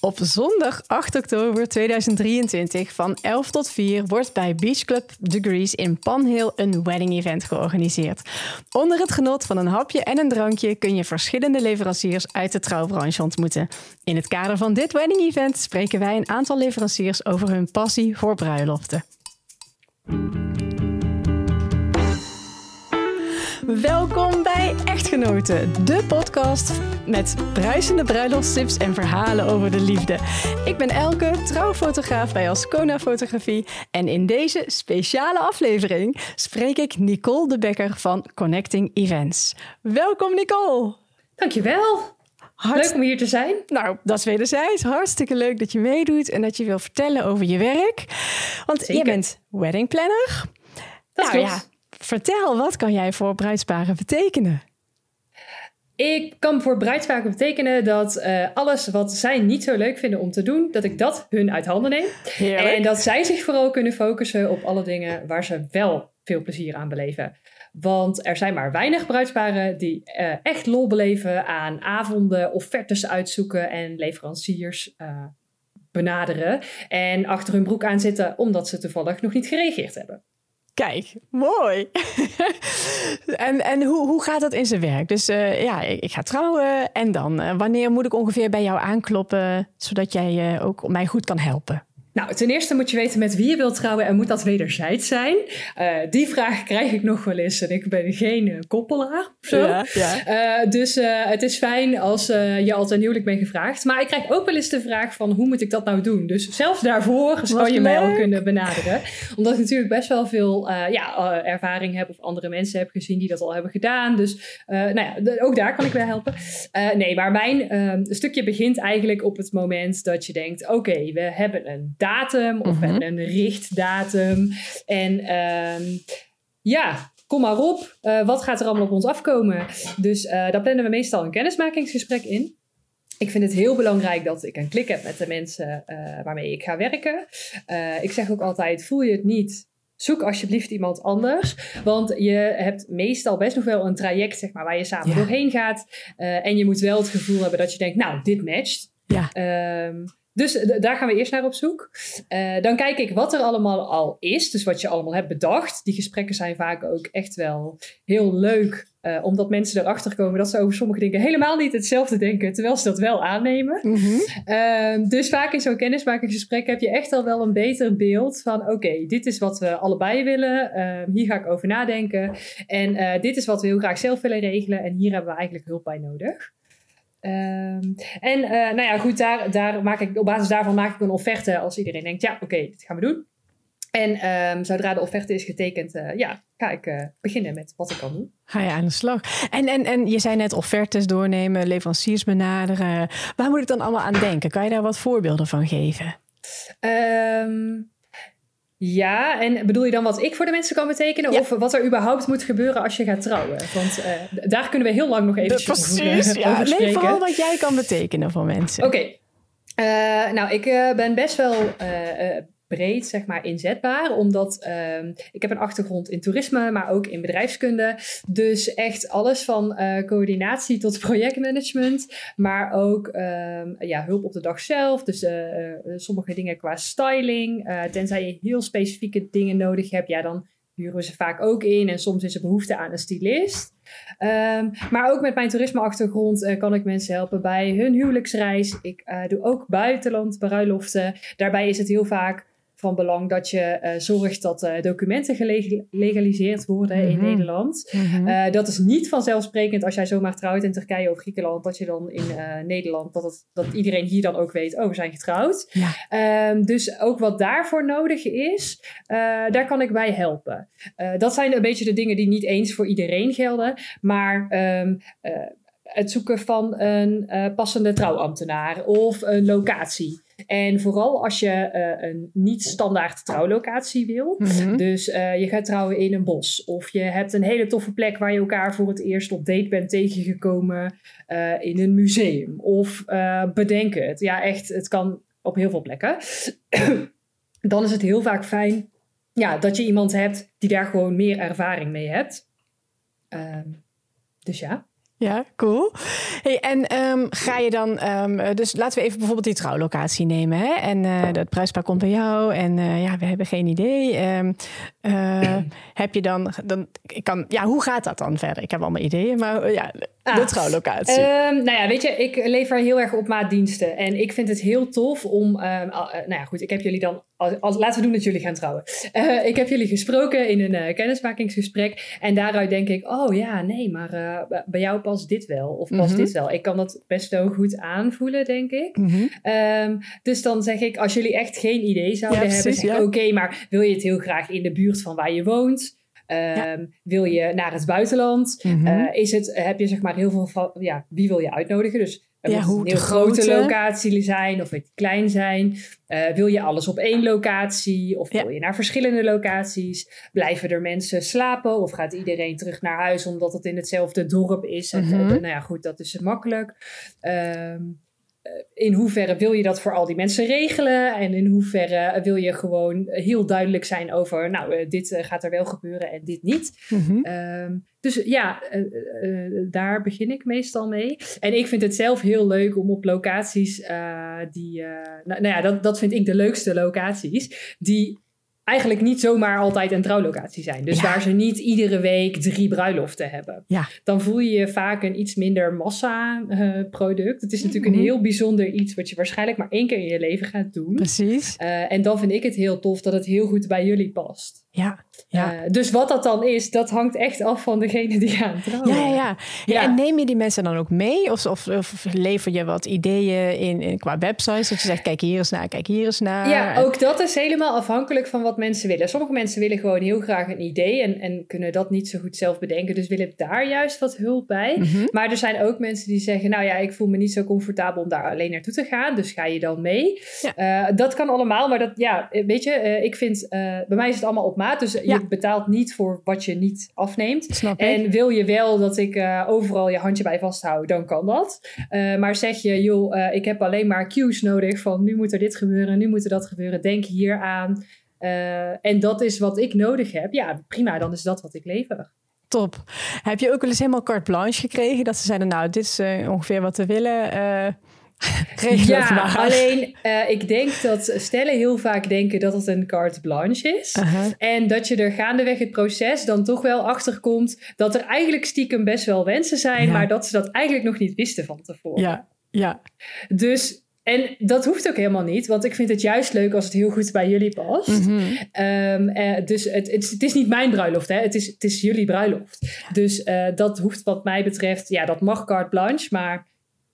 Op zondag 8 oktober 2023 van 11 tot 4 wordt bij Beach Club Degrees in Panhill een wedding event georganiseerd. Onder het genot van een hapje en een drankje kun je verschillende leveranciers uit de trouwbranche ontmoeten. In het kader van dit wedding event spreken wij een aantal leveranciers over hun passie voor bruiloften. Welkom bij Echtgenoten, de podcast met bruisende bruiloftstips en verhalen over de liefde. Ik ben Elke, trouwfotograaf bij Ascona Fotografie en in deze speciale aflevering spreek ik Nicole de Bekker van Connecting Events. Welkom Nicole! Dankjewel! Leuk om hier te zijn. Nou, dat is wederzijds. Hartstikke leuk dat je meedoet en dat je wil vertellen over je werk. Want je bent wedding planner. Dat nou, klopt. Ja, Vertel, wat kan jij voor bruidsparen betekenen? Ik kan voor bruidsparen betekenen dat uh, alles wat zij niet zo leuk vinden om te doen, dat ik dat hun uit handen neem. Heerlijk. En dat zij zich vooral kunnen focussen op alle dingen waar ze wel veel plezier aan beleven. Want er zijn maar weinig bruidsparen die uh, echt lol beleven aan avonden, offertes uitzoeken en leveranciers uh, benaderen. En achter hun broek aan zitten omdat ze toevallig nog niet gereageerd hebben. Kijk, mooi. en en hoe, hoe gaat dat in zijn werk? Dus uh, ja, ik, ga trouwen en dan, uh, wanneer moet ik ongeveer bij jou aankloppen, zodat jij uh, ook mij goed kan helpen? Nou, ten eerste moet je weten met wie je wilt trouwen en moet dat wederzijds zijn. Uh, die vraag krijg ik nog wel eens en ik ben geen uh, koppelaar of zo. Ja, ja. Uh, dus het is fijn als je al ten huwelijk bent gevraagd. Maar ik krijg ook wel eens de vraag van hoe moet ik dat nou doen? Dus zelfs daarvoor zou je mij al kunnen benaderen. Omdat ik natuurlijk best wel veel ja, ervaring heb of andere mensen heb gezien die dat al hebben gedaan. Dus nou ja, ook daar kan ik wel helpen. nee, maar mijn stukje begint eigenlijk op het moment dat je denkt, oké, okay, we hebben een datum of mm een richtdatum. En ehm, ja, kom maar op. Uh, wat gaat er allemaal op ons afkomen? Dus uh, daar plannen we meestal een kennismakingsgesprek in. Ik vind het heel belangrijk dat ik een klik heb met de mensen uh, waarmee ik ga werken. ik zeg ook altijd: voel je het niet, zoek alsjeblieft iemand anders. Want je hebt meestal best nog wel een traject zeg maar, waar je samen doorheen gaat. En je moet wel het gevoel hebben dat je denkt, nou, dit matcht. Ja. Um, dus daar gaan we eerst naar op zoek. Uh, dan kijk ik wat er allemaal al is. Dus wat je allemaal hebt bedacht. Die gesprekken zijn vaak ook echt wel heel leuk. Uh, omdat mensen erachter komen dat ze over sommige dingen helemaal niet hetzelfde denken. Terwijl ze dat wel aannemen. Mm -hmm. dus vaak in zo'n kennismakingsgesprek heb je echt al wel een beter beeld van... Oké, okay, dit is wat we allebei willen. Uh, hier ga ik over nadenken. En dit is wat we heel graag zelf willen regelen. En hier hebben we eigenlijk hulp bij nodig. Um, en uh, nou ja, goed, daar, daar maak ik, op basis daarvan maak ik een offerte als iedereen denkt, ja, oké, okay, dit gaan we doen. En um, zodra de offerte is getekend, uh, ja, ga ik uh, beginnen met wat ik kan doen. Ga je aan de slag. En, en, en je zei net offertes doornemen, leveranciers benaderen. Waar moet ik dan allemaal aan denken? Kan je daar wat voorbeelden van geven? Um, ja, en bedoel je dan wat ik voor de mensen kan betekenen? Of wat er überhaupt moet gebeuren als je gaat trouwen? Want uh, daar kunnen we heel lang nog even Precies, over, ja. over Nee, vooral wat jij kan betekenen voor mensen. Oké. Okay. Uh, nou, ik uh, ben best wel breed zeg maar inzetbaar. Omdat um, ik heb een achtergrond in toerisme, maar ook in bedrijfskunde. Dus echt alles van uh, coördinatie tot projectmanagement. Maar ook um, ja, hulp op de dag zelf. Dus uh, sommige dingen qua styling. tenzij je heel specifieke dingen nodig hebt, ja, dan huren ze vaak ook in. En soms is er behoefte aan een stylist. Um, maar ook met mijn toerismeachtergrond uh, kan ik mensen helpen bij hun huwelijksreis. Ik doe ook buitenland bruiloften. Daarbij is het heel vaak van belang dat je uh, zorgt dat uh, documenten gelegaliseerd worden in mhm. Nederland. Mm uh, dat is niet vanzelfsprekend als jij zomaar trouwt in Turkije of Griekenland, dat je dan in Nederland, dat, het, dat iedereen hier dan ook weet, oh, we zijn getrouwd. Ja. Um, dus ook wat daarvoor nodig is, daar kan ik bij helpen. dat zijn een beetje de dingen die niet eens voor iedereen gelden, maar um, het zoeken van een passende trouwambtenaar of een locatie. En vooral als je uh, een niet standaard trouwlocatie wil. Mhm. Dus uh, je gaat trouwen in een bos. Of je hebt een hele toffe plek waar je elkaar voor het eerst op date bent tegengekomen. Uh, in een museum. Of bedenk het. Ja, echt, het kan op heel veel plekken. Dan is het heel vaak fijn ja, dat je iemand hebt die daar gewoon meer ervaring mee hebt. Ehm, dus ja. Ja, cool. Hey, en ehm, ga je dan, ehm, dus laten we even bijvoorbeeld die trouwlocatie nemen. Hè? En uh, dat prijspaar komt bij jou en uh, ja, we hebben geen idee. Um, uh, heb je dan, dan ik kan, ja, hoe gaat dat dan verder? Ik heb allemaal ideeën, maar ja, ah, de trouwlocatie. nou ja, weet je, ik lever heel erg op maatdiensten. En ik vind het heel tof om, nou ja, goed, ik heb jullie dan, als, laten we doen dat jullie gaan trouwen. ik heb jullie gesproken in een kennismakingsgesprek. En daaruit denk ik, oh ja, nee, maar bij jou past dit wel of past dit mhm. wel. Ik kan dat best wel goed aanvoelen, denk ik. Mhm. Ehm, dus dan zeg ik, als jullie echt geen idee zouden hebben, zeg ik oké, maar wil je het heel graag in de buurt van waar je woont? Ehm, wil je naar het buitenland? Mhm. Eh, is het, heb je zeg maar heel veel van, ja, wie wil je uitnodigen? Dus ja, moet hoe een heel grote locatie zijn of het klein zijn? Uh, wil je alles op één locatie of wil je naar verschillende locaties? Blijven er mensen slapen of gaat iedereen terug naar huis omdat het in hetzelfde dorp is? En, mm nou ja, goed, dat is makkelijk. Ehm, eh, in hoeverre wil je dat voor al die mensen regelen? En in hoeverre wil je gewoon heel duidelijk zijn over, nou, dit gaat er wel gebeuren en dit niet. Mm dus ja, uh, uh, daar begin ik meestal mee. En ik vind het zelf heel leuk om op locaties die, nou, nou, ja, dat, dat vind ik de leukste locaties, die eigenlijk niet zomaar altijd een trouwlocatie zijn. Dus waar ze niet iedere week drie bruiloften hebben. Ja. Dan voel je je vaak een iets minder massa-product. het is natuurlijk een mhm. heel bijzonder iets wat je waarschijnlijk maar één keer in je leven gaat doen. Precies. en dan vind ik het heel tof dat het heel goed bij jullie past. Ja, ja. Uh, dus wat dat dan is, dat hangt echt af van degene die gaan trouwen. Ja, ja, ja. En neem je die mensen dan ook mee? Of, of, of lever je wat ideeën in, in, qua websites? Dat je zegt, kijk hier eens naar, kijk hier eens naar. Ja, ook dat is helemaal afhankelijk van wat mensen willen. Sommige mensen willen gewoon heel graag een idee en, en kunnen dat niet zo goed zelf bedenken. Dus willen daar juist wat hulp bij. Mhm. Maar er zijn ook mensen die zeggen, nou ja, ik voel me niet zo comfortabel om daar alleen naartoe te gaan. Dus ga je dan mee? Uh, dat kan allemaal, maar dat, ja, weet je, uh, ik vind, bij mij is het allemaal op maat. Dus je betaalt niet voor wat je niet afneemt. Snap en wil je wel dat ik uh, overal je handje bij vasthoud, dan kan dat. Uh, maar zeg je, joh, uh, ik heb alleen maar cues nodig van nu moet er dit gebeuren, nu moet er dat gebeuren, denk hier aan. en dat is wat ik nodig heb. Ja, prima, dan is dat wat ik lever. Top. Heb je ook wel eens helemaal carte blanche gekregen? Dat ze zeiden, nou, dit is ongeveer wat we willen ja, alleen uh, ik denk dat stellen heel vaak denken dat het een carte blanche is. En dat je er gaandeweg het proces dan toch wel achter komt dat er eigenlijk stiekem best wel wensen zijn, maar dat ze dat eigenlijk nog niet wisten van tevoren. Ja, ja. Dus en dat hoeft ook helemaal niet, want ik vind het juist leuk als het heel goed bij jullie past. Mm dus het, het, het, is niet mijn bruiloft, hè? Het, is, het is jullie bruiloft. Dus uh, dat hoeft wat mij betreft, ja, dat mag carte blanche, maar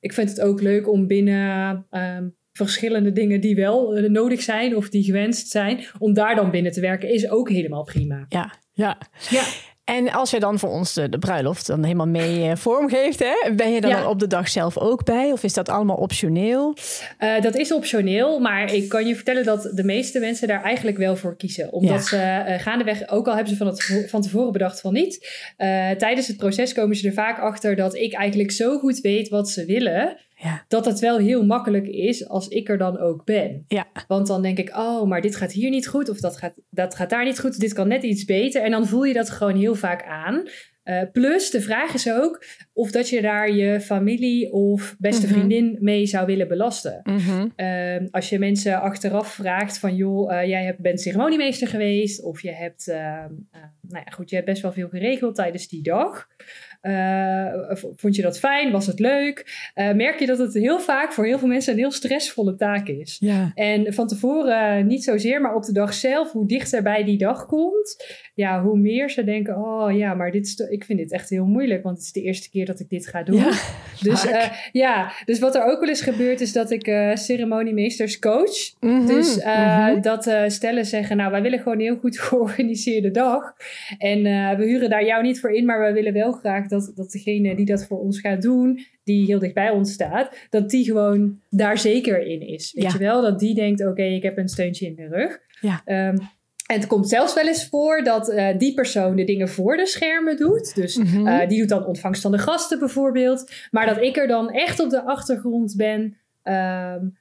ik vind het ook leuk om binnen um, verschillende dingen die wel uh, nodig zijn of die gewenst zijn, om daar dan binnen te werken, is ook helemaal prima. Ja, ja. ja. En als je dan voor ons de, de bruiloft dan helemaal mee uh, vormgeeft, hè, ben je dan, dan, op de dag zelf ook bij? Of is dat allemaal optioneel? Uh, dat is optioneel, maar ik kan je vertellen dat de meeste mensen daar eigenlijk wel voor kiezen. Omdat ze uh, gaandeweg, ook al hebben ze van, het, van tevoren bedacht van niet, tijdens het proces komen ze er vaak achter dat ik eigenlijk zo goed weet wat ze willen. Ja. Dat het wel heel makkelijk is als ik er dan ook ben. Ja. Want dan denk ik, oh, maar dit gaat hier niet goed. Of dat gaat, dat gaat daar niet goed. Dit kan net iets beter. En dan voel je dat gewoon heel vaak aan. Uh, plus, de vraag is ook of dat je daar je familie of beste mhm. vriendin mee zou willen belasten. Mm uh, als je mensen achteraf vraagt van, joh, uh, jij hebt, bent ceremoniemeester geweest. Of je hebt, ehm, nou ja, goed, je hebt best wel veel geregeld tijdens die dag. Uh, vond je dat fijn? Was het leuk? Uh, merk je dat het heel vaak voor heel veel mensen een heel stressvolle taak is. Ja. En van tevoren niet zozeer, maar op de dag zelf, hoe dichter bij die dag komt, ja, hoe meer ze denken: oh ja, maar dit is ik vind dit echt heel moeilijk, want het is de eerste keer dat ik dit ga doen. Ja, dus uh, ja, dus wat er ook wel eens gebeurt, is dat ik ceremoniemeesters coach. Mm dus mm dat stellen zeggen: Nou, wij willen gewoon een heel goed georganiseerde dag. En we huren daar jou niet voor in, maar wij willen wel graag dat dat, dat degene die dat voor ons gaat doen, die heel dicht bij ons staat, dat die gewoon daar zeker in is. Weet je wel? Dat die denkt, oké, ik heb een steuntje in de rug. Ja. Um, en het komt zelfs wel eens voor dat uh, die persoon de dingen voor de schermen doet. Dus mm uh, die doet dan ontvangst van de gasten bijvoorbeeld. Maar dat ik er dan echt op de achtergrond ben. Um,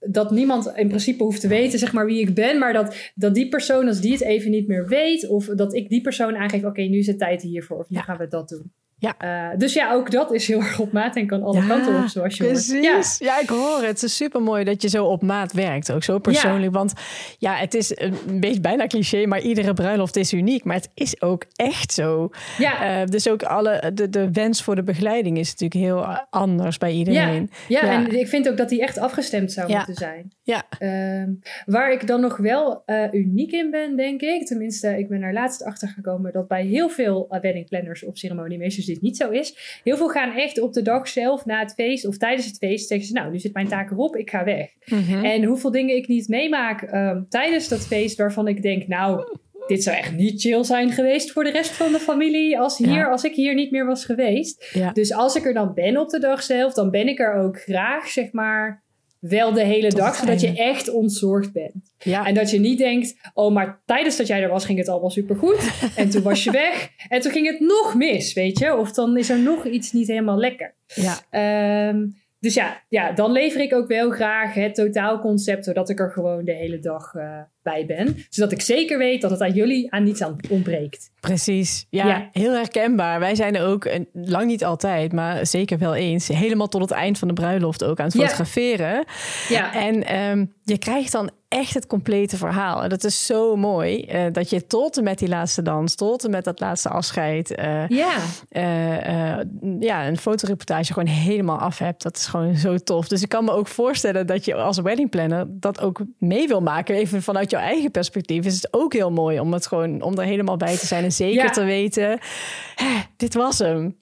dat niemand in principe hoeft te weten, zeg maar, wie ik ben. Maar dat, dat die persoon, als die het even niet meer weet. Of dat ik die persoon aangeef, oké, nu is het tijd hiervoor. Of nu gaan we dat doen. Ja. Uh, dus ja, ook dat is heel erg op maat en kan alle kanten op, zoals je precies. hoort. Ja. ja, ik hoor het. Het is super mooi dat je zo op maat werkt. Ook zo persoonlijk. Want ja, het is een beetje bijna cliché, maar iedere bruiloft is uniek. Maar het is ook echt zo. Ja. Uh, dus ook alle, de, de wens voor de begeleiding is natuurlijk heel anders bij iedereen. Ja, ja, en ik vind ook dat die echt afgestemd zou moeten zijn. Ja. Uh, waar ik dan nog wel uh, uniek in ben, denk ik. Tenminste, ik ben er laatst achter gekomen dat bij heel veel wedding planners of ceremoniemeesters dit niet zo is. Heel veel gaan echt op de dag zelf na het feest of tijdens het feest zeggen ze, nou, nu zit mijn taak erop, ik ga weg. Mhm. En hoeveel dingen ik niet meemaak um, tijdens dat feest waarvan ik denk, nou, dit zou echt niet chill zijn geweest voor de rest van de familie als, hier, als ik hier niet meer was geweest. Dus als ik er dan ben op de dag zelf, dan ben ik er ook graag, zeg maar, wel de hele dag, zodat je echt ontzorgd bent. Ja. En dat je niet denkt, oh, maar tijdens dat jij er was, ging het allemaal supergoed. en toen was je weg. En toen ging het nog mis, weet je. Of dan is er nog iets niet helemaal lekker. Ja. Ehm, dus ja, ja, dan lever ik ook wel graag het totaalconcept, zodat ik er gewoon de hele dag uh, bij ben. Zodat ik zeker weet dat het aan jullie aan niets aan ontbreekt. Precies, ja, heel herkenbaar. Wij zijn er ook, lang niet altijd, maar zeker wel eens, helemaal tot het eind van de bruiloft ook aan het fotograferen. Ja. En um, je krijgt dan echt het complete verhaal. En dat is zo mooi uh, dat je tot en met die laatste dans, tot en met dat laatste afscheid, uh, ja. Uh, ja, een fotoreportage gewoon helemaal af hebt. Dat is gewoon zo tof. Dus ik kan me ook voorstellen dat je als weddingplanner dat ook mee wil maken. Even vanuit jouw eigen perspectief is het ook heel mooi om het gewoon om er helemaal bij te zijn en zeker te weten, dit was hem.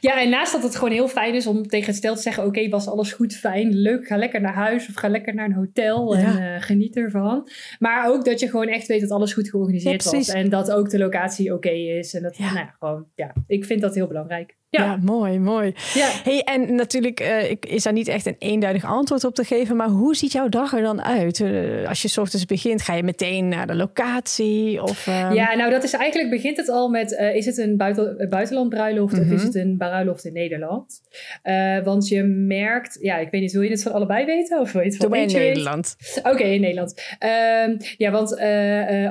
Ja, en naast dat het gewoon heel fijn is om tegen het stel te zeggen: Oké, was alles goed, fijn, leuk, ga lekker naar huis of ga lekker naar een hotel en uh, geniet ervan. Maar ook dat je gewoon echt weet dat alles goed georganiseerd was en dat ook de locatie oké is. En dat, nou ja, gewoon, ja, ik vind dat heel belangrijk. Ja. mooi, mooi. Ja. Hey, en natuurlijk uh, is daar niet echt een eenduidig antwoord op te geven, maar hoe ziet jouw dag er dan uit? Uh, als je s ochtends begint, ga je meteen naar de locatie? Of, uh... Ja, nou dat is eigenlijk, begint het al met, is het een buiten, buitenland bruiloft mm -hmm. of is mhm. het een bruiloft in Nederland? want je merkt, ja, ik weet niet, wil je het van allebei weten? Of wil je het van in Nederland. Oké, in Nederland. Ehm, ja, want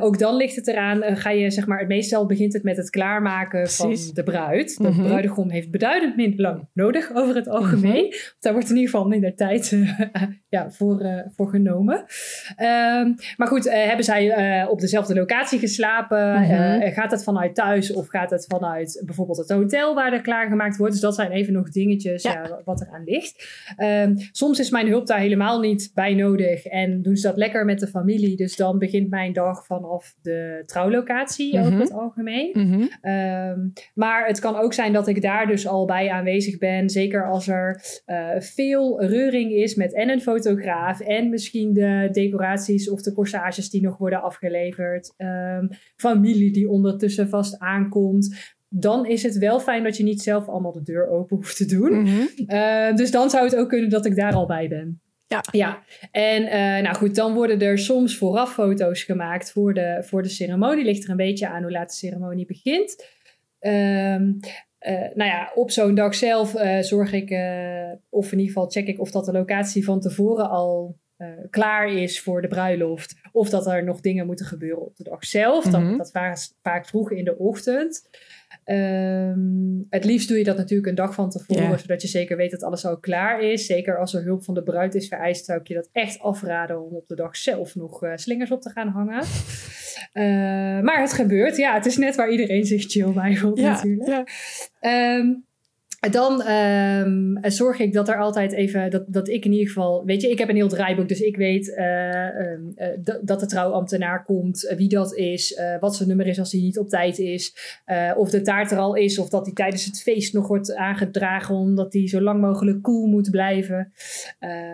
ook dan ligt het eraan, ga je zeg maar, het meestal begint het met het klaarmaken Precies. van de bruid. De mm -hmm. bruidegom heeft beduidend minder lang nodig over het algemeen. Mhm. Daar wordt in ieder geval minder tijd uh, ja, voor, uh, voor genomen. Um, maar goed, uh, hebben zij op dezelfde locatie geslapen? Mhm. gaat het vanuit thuis of gaat het vanuit bijvoorbeeld het hotel waar er klaargemaakt wordt? Dus dat zijn even nog dingetjes ja. wat er aan ligt. Um, soms is mijn hulp daar helemaal niet bij nodig en doen ze dat lekker met de familie. Dus dan begint mijn dag vanaf de trouwlocatie over mhm. het algemeen. Um, maar het kan ook zijn dat ik daar dus al bij aanwezig ben. Zeker als er uh, veel reuring is met en een fotograaf en misschien de decoraties of de corsages die nog worden afgeleverd. Um, familie die ondertussen vast aankomt dan is het wel fijn dat je niet zelf allemaal de deur open hoeft te doen. Mm -hmm. uh, dus dan zou het ook kunnen dat ik daar al bij ben. Ja. ja, en uh, nou goed, dan worden er soms vooraf foto's gemaakt voor de, voor de ceremonie. Ligt er een beetje aan hoe laat de ceremonie begint. Um, uh, nou ja, op zo'n dag zelf uh, zorg ik, uh, of in ieder geval check ik of dat de locatie van tevoren al klaar is voor de bruiloft. Of dat er nog dingen moeten gebeuren op de dag zelf. Dan, mhm. dat vaak, vaak vroeg in de ochtend. Um, het liefst doe je dat natuurlijk een dag van tevoren, zodat je zeker weet dat alles al klaar is. Zeker als er hulp van de bruid is vereist, zou ik je dat echt afraden om op de dag zelf nog slingers op te gaan hangen. Uh, maar het gebeurt. Ja, het is net waar iedereen zich chill bij voelt ja, natuurlijk. Ja. Um, dan um, zorg ik dat er altijd even, dat, dat ik in ieder geval, weet je, ik heb een heel draaiboek, dus ik weet uh, uh, dat de trouwambtenaar komt, wie dat is, wat zijn nummer is als hij niet op tijd is, of de taart er al is, of dat hij tijdens het feest nog wordt aangedragen, omdat hij zo lang mogelijk cool moet blijven.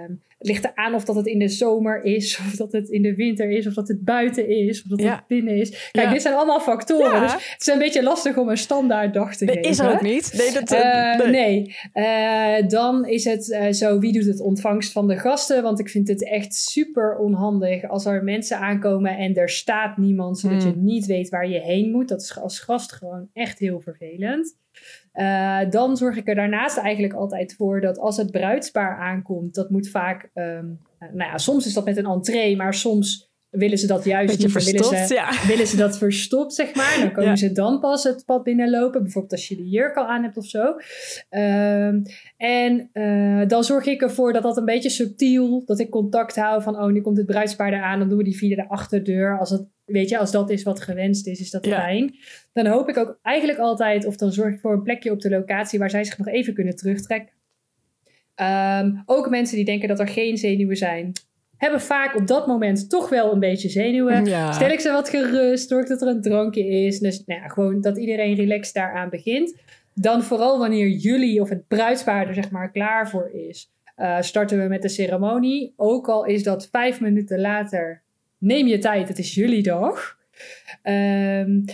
Um, ligt eraan of dat het in de zomer is, of dat het in de winter is, of dat het buiten is, of dat het binnen is. Kijk, dit zijn allemaal factoren. Dus het is een beetje lastig om een standaard dag te geven. Is er ook niet. Nee, dat, uh, nee. nee. Uh, dan is het uh, zo, wie doet het ontvangst van de gasten? Want ik vind het echt super onhandig als er mensen aankomen en er staat niemand, zodat je hmm. niet weet waar je heen moet. Dat is als gast gewoon echt heel vervelend. Uh, dan zorg ik er daarnaast eigenlijk altijd voor dat als het bruidspaar aankomt, dat moet vaak, um, nou ja, soms is dat met een entree, maar soms willen ze dat juist niet. Verstopt, willen, ze, willen ze dat verstopt, zeg maar. Dan komen ze dan pas het pad binnenlopen. Bijvoorbeeld als je de jurk al aan hebt of zo. Ehm, en uh, dan zorg ik ervoor dat dat een beetje subtiel, dat ik contact hou van, oh, nu komt het bruidspaar aan, dan doen we die via de achterdeur. Als het, weet je, als dat is wat gewenst is, is dat fijn. Dan hoop ik ook eigenlijk altijd, of dan zorg ik voor een plekje op de locatie waar zij zich nog even kunnen terugtrekken. Ehm, ook mensen die denken dat er geen zenuwen zijn, hebben vaak op dat moment toch wel een beetje zenuwen. Stel ik ze wat gerust, zorg dat er een drankje is. Dus nou ja, gewoon dat iedereen relaxed daaraan begint. Dan vooral wanneer jullie of het bruidspaar er zeg maar klaar voor is, uh, starten we met de ceremonie. Ook al is dat vijf minuten later, neem je tijd, het is jullie dag. Um,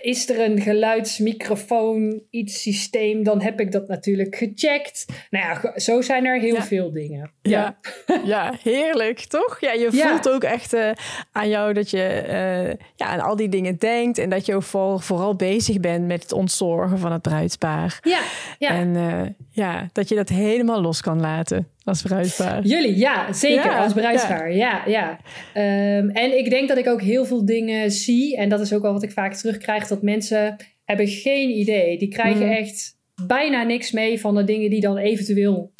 is er een geluidsmicrofoon, iets systeem, dan heb ik dat natuurlijk gecheckt. Nou ja, zo zijn er heel veel dingen. Ja. ja, heerlijk, toch? Ja, je voelt ook echt uh, aan jou dat je uh, ja, aan al die dingen denkt en dat je ook voor, vooral bezig bent met het ontzorgen van het bruidspaar. Ja, ja. En uh, ja, dat je dat helemaal los kan laten als bruidspaar. Jullie, ja, zeker als bruidspaar. Ja, ja. Um, en ik denk dat ik ook heel veel dingen zie. En dat is ook wel wat ik vaak terugkrijg. Dat mensen hebben geen idee. Die krijgen mhm. echt bijna niks mee van de dingen die dan eventueel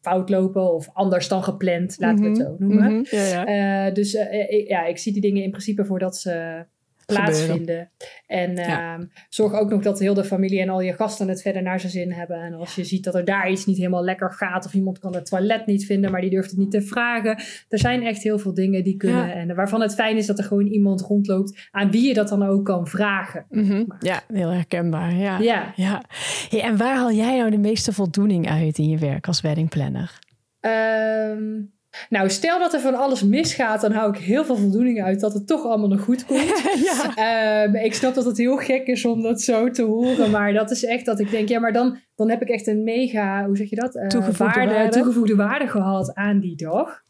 fout lopen of anders dan gepland, laten we het mhm. zo noemen. Mm ja, ja. Uh, dus uh, ja, ik zie die dingen in principe voordat ze plaatsvinden. En ehm, zorg ook nog dat heel de familie en al je gasten het verder naar zijn zin hebben. En als je ziet dat er daar iets niet helemaal lekker gaat, of iemand kan het toilet niet vinden, maar die durft het niet te vragen. Er zijn echt heel veel dingen die kunnen. En waarvan het fijn is dat er gewoon iemand rondloopt aan wie je dat dan ook kan vragen. Mhm. Ja, heel herkenbaar. Ja. ja. ja. Hey, en waar haal jij nou de meeste voldoening uit in je werk als weddingplanner? Um, nou, stel dat er van alles misgaat, dan hou ik heel veel voldoening uit dat het toch allemaal nog goed komt. ja. Ehm, ik snap dat het heel gek is om dat zo te horen, maar dat is echt dat ik denk, ja, maar dan, dan heb ik echt een mega, hoe zeg je dat? Uh, toegevoegde waarde, toegevoegde waarde gehad aan die dag.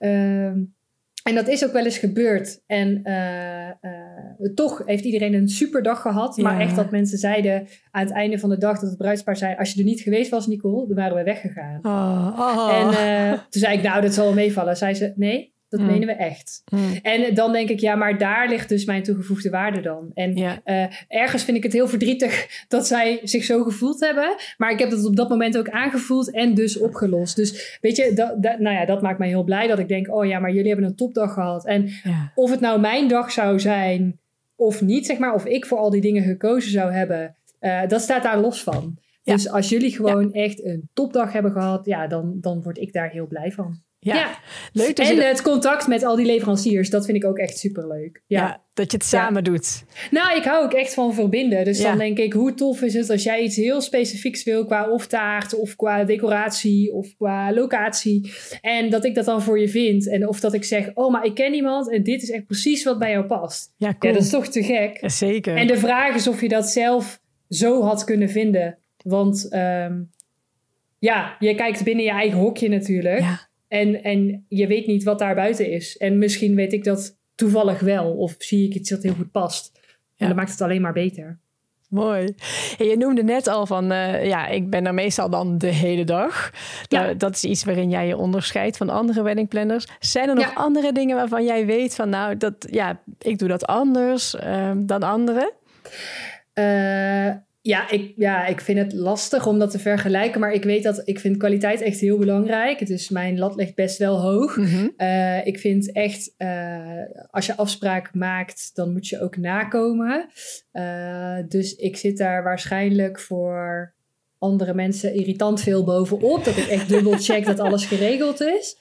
Um, en dat is ook wel eens gebeurd. En uh, uh, toch heeft iedereen een super dag gehad. Maar echt dat mensen zeiden aan het einde van de dag dat het bruidspaar zei: Als je er niet geweest was, Nicole, dan waren we weggegaan. Oh, oh. En uh, toen zei ik: Nou, dat zal wel meevallen. Zei ze: Nee, dat mm. menen we echt. Mm. En dan denk ik, ja, maar daar ligt dus mijn toegevoegde waarde dan. En uh, ergens vind ik het heel verdrietig dat zij zich zo gevoeld hebben. Maar ik heb dat op dat moment ook aangevoeld en dus opgelost. Dus weet je, dat, dat, nou ja, dat maakt mij heel blij dat ik denk, oh ja, maar jullie hebben een topdag gehad. En ja. of het nou mijn dag zou zijn of niet, zeg maar, of ik voor al die dingen gekozen zou hebben, uh, dat staat daar los van. Dus als jullie gewoon echt een topdag hebben gehad, ja, dan, dan word ik daar heel blij van. Ja, leuk. En het contact met al die leveranciers, dat vind ik ook echt superleuk. Ja, ja dat je het samen doet. Nou, ik hou ook echt van verbinden. Dus dan denk ik, hoe tof is het als jij iets heel specifieks wil qua of taart of qua decoratie of qua locatie. En dat ik dat dan voor je vind. En of dat ik zeg, oh, maar ik ken iemand en dit is echt precies wat bij jou past. Ja, cool. ja dat is toch te gek. zeker. En de vraag is of je dat zelf zo had kunnen vinden. Want um, ja, je kijkt binnen je eigen hokje natuurlijk. Ja. En, en je weet niet wat daar buiten is. En misschien weet ik dat toevallig wel. Of zie ik iets dat heel goed past. En dan maakt het alleen maar beter. Mooi. En je noemde net al van, uh, ja, ik ben er meestal dan de hele dag. Ja. Nou, dat is iets waarin jij je onderscheidt van andere weddingplanners. Zijn er nog ja. andere dingen waarvan jij weet van, nou, dat, ja, ik doe dat anders uh, dan anderen? Uh, ja ik, ja, ik vind het lastig om dat te vergelijken. Maar ik weet dat ik vind kwaliteit echt heel belangrijk. Dus mijn lat ligt best wel hoog. Mm -hmm. uh, ik vind echt, uh, als je afspraak maakt, dan moet je ook nakomen. Uh, dus ik zit daar waarschijnlijk voor andere mensen irritant veel bovenop. Dat ik echt dubbel check dat alles geregeld is.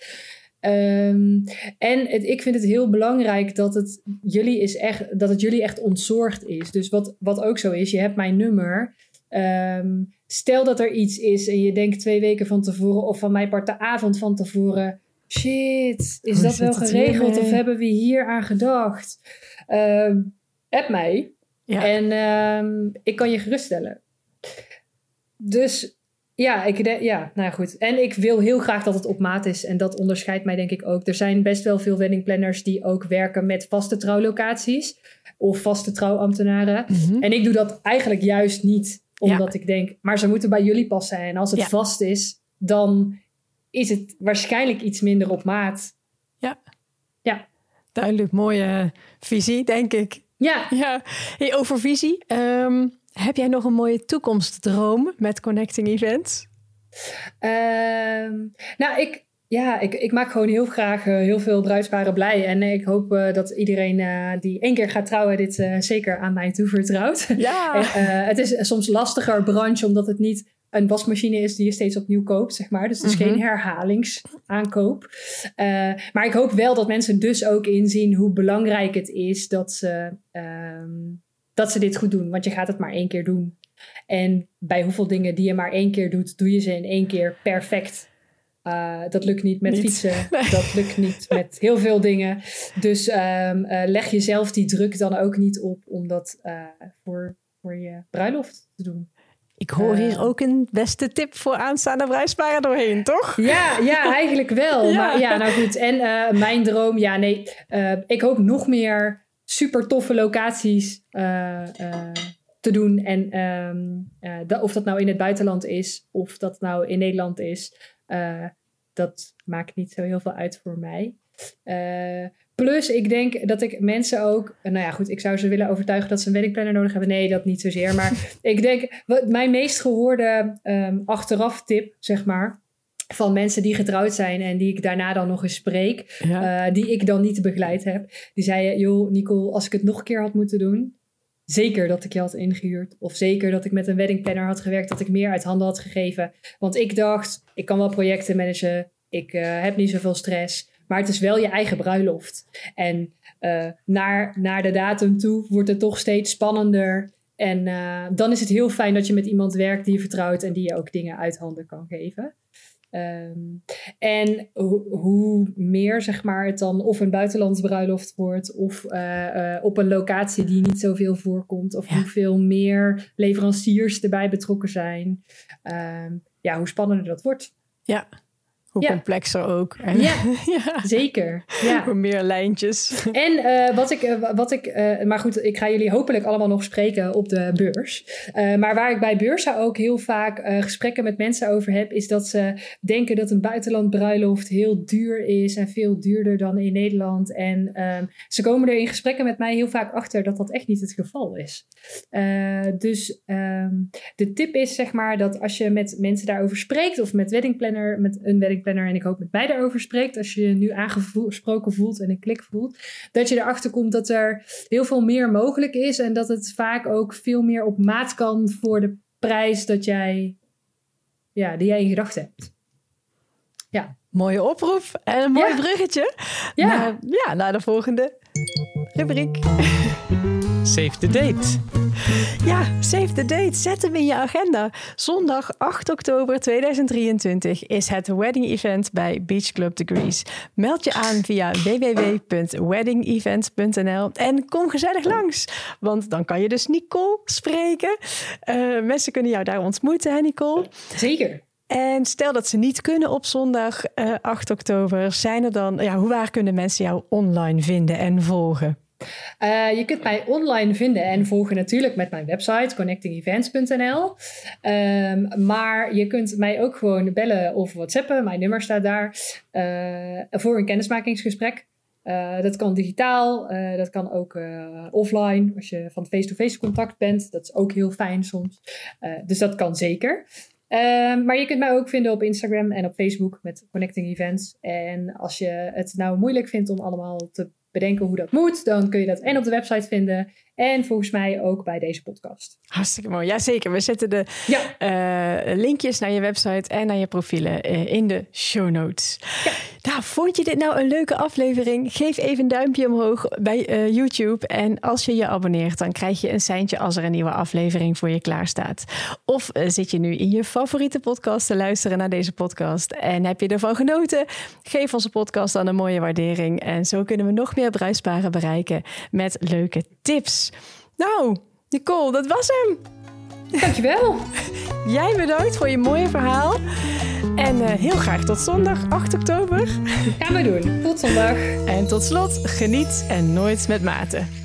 Um, en het, ik vind het heel belangrijk dat het, jullie is echt, dat het jullie echt ontzorgd is. Dus wat, wat ook zo is, je hebt mijn nummer. Um, stel dat er iets is en je denkt twee weken van tevoren of van mijn part de avond van tevoren. Shit, is Hoe dat wel geregeld of hebben we hier aan gedacht? Um, app mij ja. en ik kan je geruststellen. Dus ja, ik, ja, nou goed. En ik wil heel graag dat het op maat is. En dat onderscheidt mij denk ik ook. Er zijn best wel veel weddingplanners die ook werken met vaste trouwlocaties. Of vaste trouwambtenaren. Mm -hmm. En ik doe dat eigenlijk juist niet. Omdat ja. ik denk, maar ze moeten bij jullie passen. En als het ja. vast is, dan is het waarschijnlijk iets minder op maat. Ja. Ja. duidelijk mooie visie, denk ik. Ja. ja. Hey, over visie. Ehm, heb jij nog een mooie toekomstdroom met Connecting Events? Ehm, nou, ik, ja, ik, ik maak gewoon heel graag uh, heel veel bruidsparen blij. En ik hoop uh, dat iedereen uh, die één keer gaat trouwen dit zeker aan mij toevertrouwt. Ja. het is soms lastiger branche omdat het niet een wasmachine is die je steeds opnieuw koopt, zeg maar. Dus het is mm -hmm. geen herhalingsaankoop. maar ik hoop wel dat mensen dus ook inzien hoe belangrijk het is dat ze, ehm, dat ze dit goed doen. Want je gaat het maar één keer doen. En bij hoeveel dingen die je maar één keer doet, doe je ze in één keer perfect. Uh, dat lukt niet met fietsen. Dat lukt niet met heel veel dingen. Dus um, uh, leg jezelf die druk dan ook niet op om dat uh, voor, voor je bruiloft te doen. Ik hoor hier ook een beste tip voor aanstaande bruidsparen doorheen, toch? Ja, ja eigenlijk wel. ja. Maar ja, nou goed. En mijn droom, ja, nee. ik hoop nog meer super toffe locaties te doen. En um, uh, of dat nou in het buitenland is, of dat nou in Nederland is, dat maakt niet zo heel veel uit voor mij. Plus, ik denk dat ik mensen ook, nou ja, goed, ik zou ze willen overtuigen dat ze een weddingplanner nodig hebben. Nee, dat niet zozeer. Maar ik denk, wat mijn meest gehoorde um, achteraf tip, zeg maar, van mensen die getrouwd zijn en die ik daarna dan nog eens spreek, ja. die ik dan niet begeleid heb, die zeiden, joh, Nicole, als ik het nog een keer had moeten doen, zeker dat ik je had ingehuurd. Of zeker dat ik met een weddingplanner had gewerkt, dat ik meer uit handen had gegeven. Want ik dacht, ik kan wel projecten managen, ik uh, heb niet zoveel stress. Maar het is wel je eigen bruiloft. En uh, naar, naar de datum toe wordt het toch steeds spannender. En dan is het heel fijn dat je met iemand werkt die je vertrouwt en die je ook dingen uit handen kan geven. Um, en ho hoe meer zeg maar, het dan of een buitenlands bruiloft wordt of uh, uh, op een locatie die niet zoveel voorkomt, of ja. hoeveel meer leveranciers erbij betrokken zijn, um, ja, hoe spannender dat wordt. Ja, hoe ja. complexer ook. En, ja, ja, zeker. Ja. Hoe meer lijntjes. En uh, wat ik, uh, wat ik uh, maar goed, ik ga jullie hopelijk allemaal nog spreken op de beurs. maar waar ik bij beurzen ook heel vaak gesprekken met mensen over heb, is dat ze denken dat een buitenland bruiloft heel duur is en veel duurder dan in Nederland. En um, ze komen er in gesprekken met mij heel vaak achter dat dat echt niet het geval is. dus um, de tip is zeg maar dat als je met mensen daarover spreekt of met weddingplanner, met een wedding planner en ik hoop met mij daarover spreekt. Als je je nu aangesproken voelt en een klik voelt. Dat je erachter komt dat er heel veel meer mogelijk is. En dat het vaak ook veel meer op maat kan voor de prijs dat jij, ja, die jij in gedachten hebt. Ja. Mooie oproep en een mooi ja. bruggetje. Ja. Naar, ja, naar de volgende rubriek. Save the date. Ja, save the date. Zet hem in je agenda. Zondag 8 oktober 2023 is het wedding event bij Beach Club Degrees. Meld je aan via www.weddingevents.nl en kom gezellig langs. Want dan kan je dus Nicole spreken. Uh, mensen kunnen jou daar ontmoeten, hè Nicole? Zeker. En stel dat ze niet kunnen op zondag uh, 8 oktober, zijn er dan, ja, hoe waar kunnen mensen jou online vinden en volgen? Uh, je kunt mij online vinden en volgen natuurlijk met mijn website connectingevents.nl. Um, maar je kunt mij ook gewoon bellen of whatsappen. Mijn nummer staat daar uh, voor een kennismakingsgesprek. Uh, dat kan digitaal, dat kan ook offline als je van face-to-face contact bent. Dat is ook heel fijn soms. dus dat kan zeker. Um, maar je kunt mij ook vinden op Instagram en op Facebook met Connecting Events. En als je het nou moeilijk vindt om allemaal te bedenken hoe dat moet, dan kun je dat en op de website vinden en volgens mij ook bij deze podcast. Hartstikke mooi. Jazeker. We zetten de ja. uh, linkjes naar je website en naar je profielen uh, in de show notes. Ja. Nou, vond je dit nou een leuke aflevering? Geef even een duimpje omhoog bij uh, YouTube. En als je je abonneert, dan krijg je een seintje als er een nieuwe aflevering voor je klaar staat. Of zit je nu in je favoriete podcast te luisteren naar deze podcast en heb je ervan genoten? Geef onze podcast dan een mooie waardering. En zo kunnen we nog meer bruisparen bereiken met leuke tips. Nou, Nicole, dat was hem. Dankjewel. Jij bedankt voor je mooie verhaal. En uh, heel graag tot zondag 8 oktober. Gaan we doen. Tot zondag. En tot slot, geniet en nooit met maten.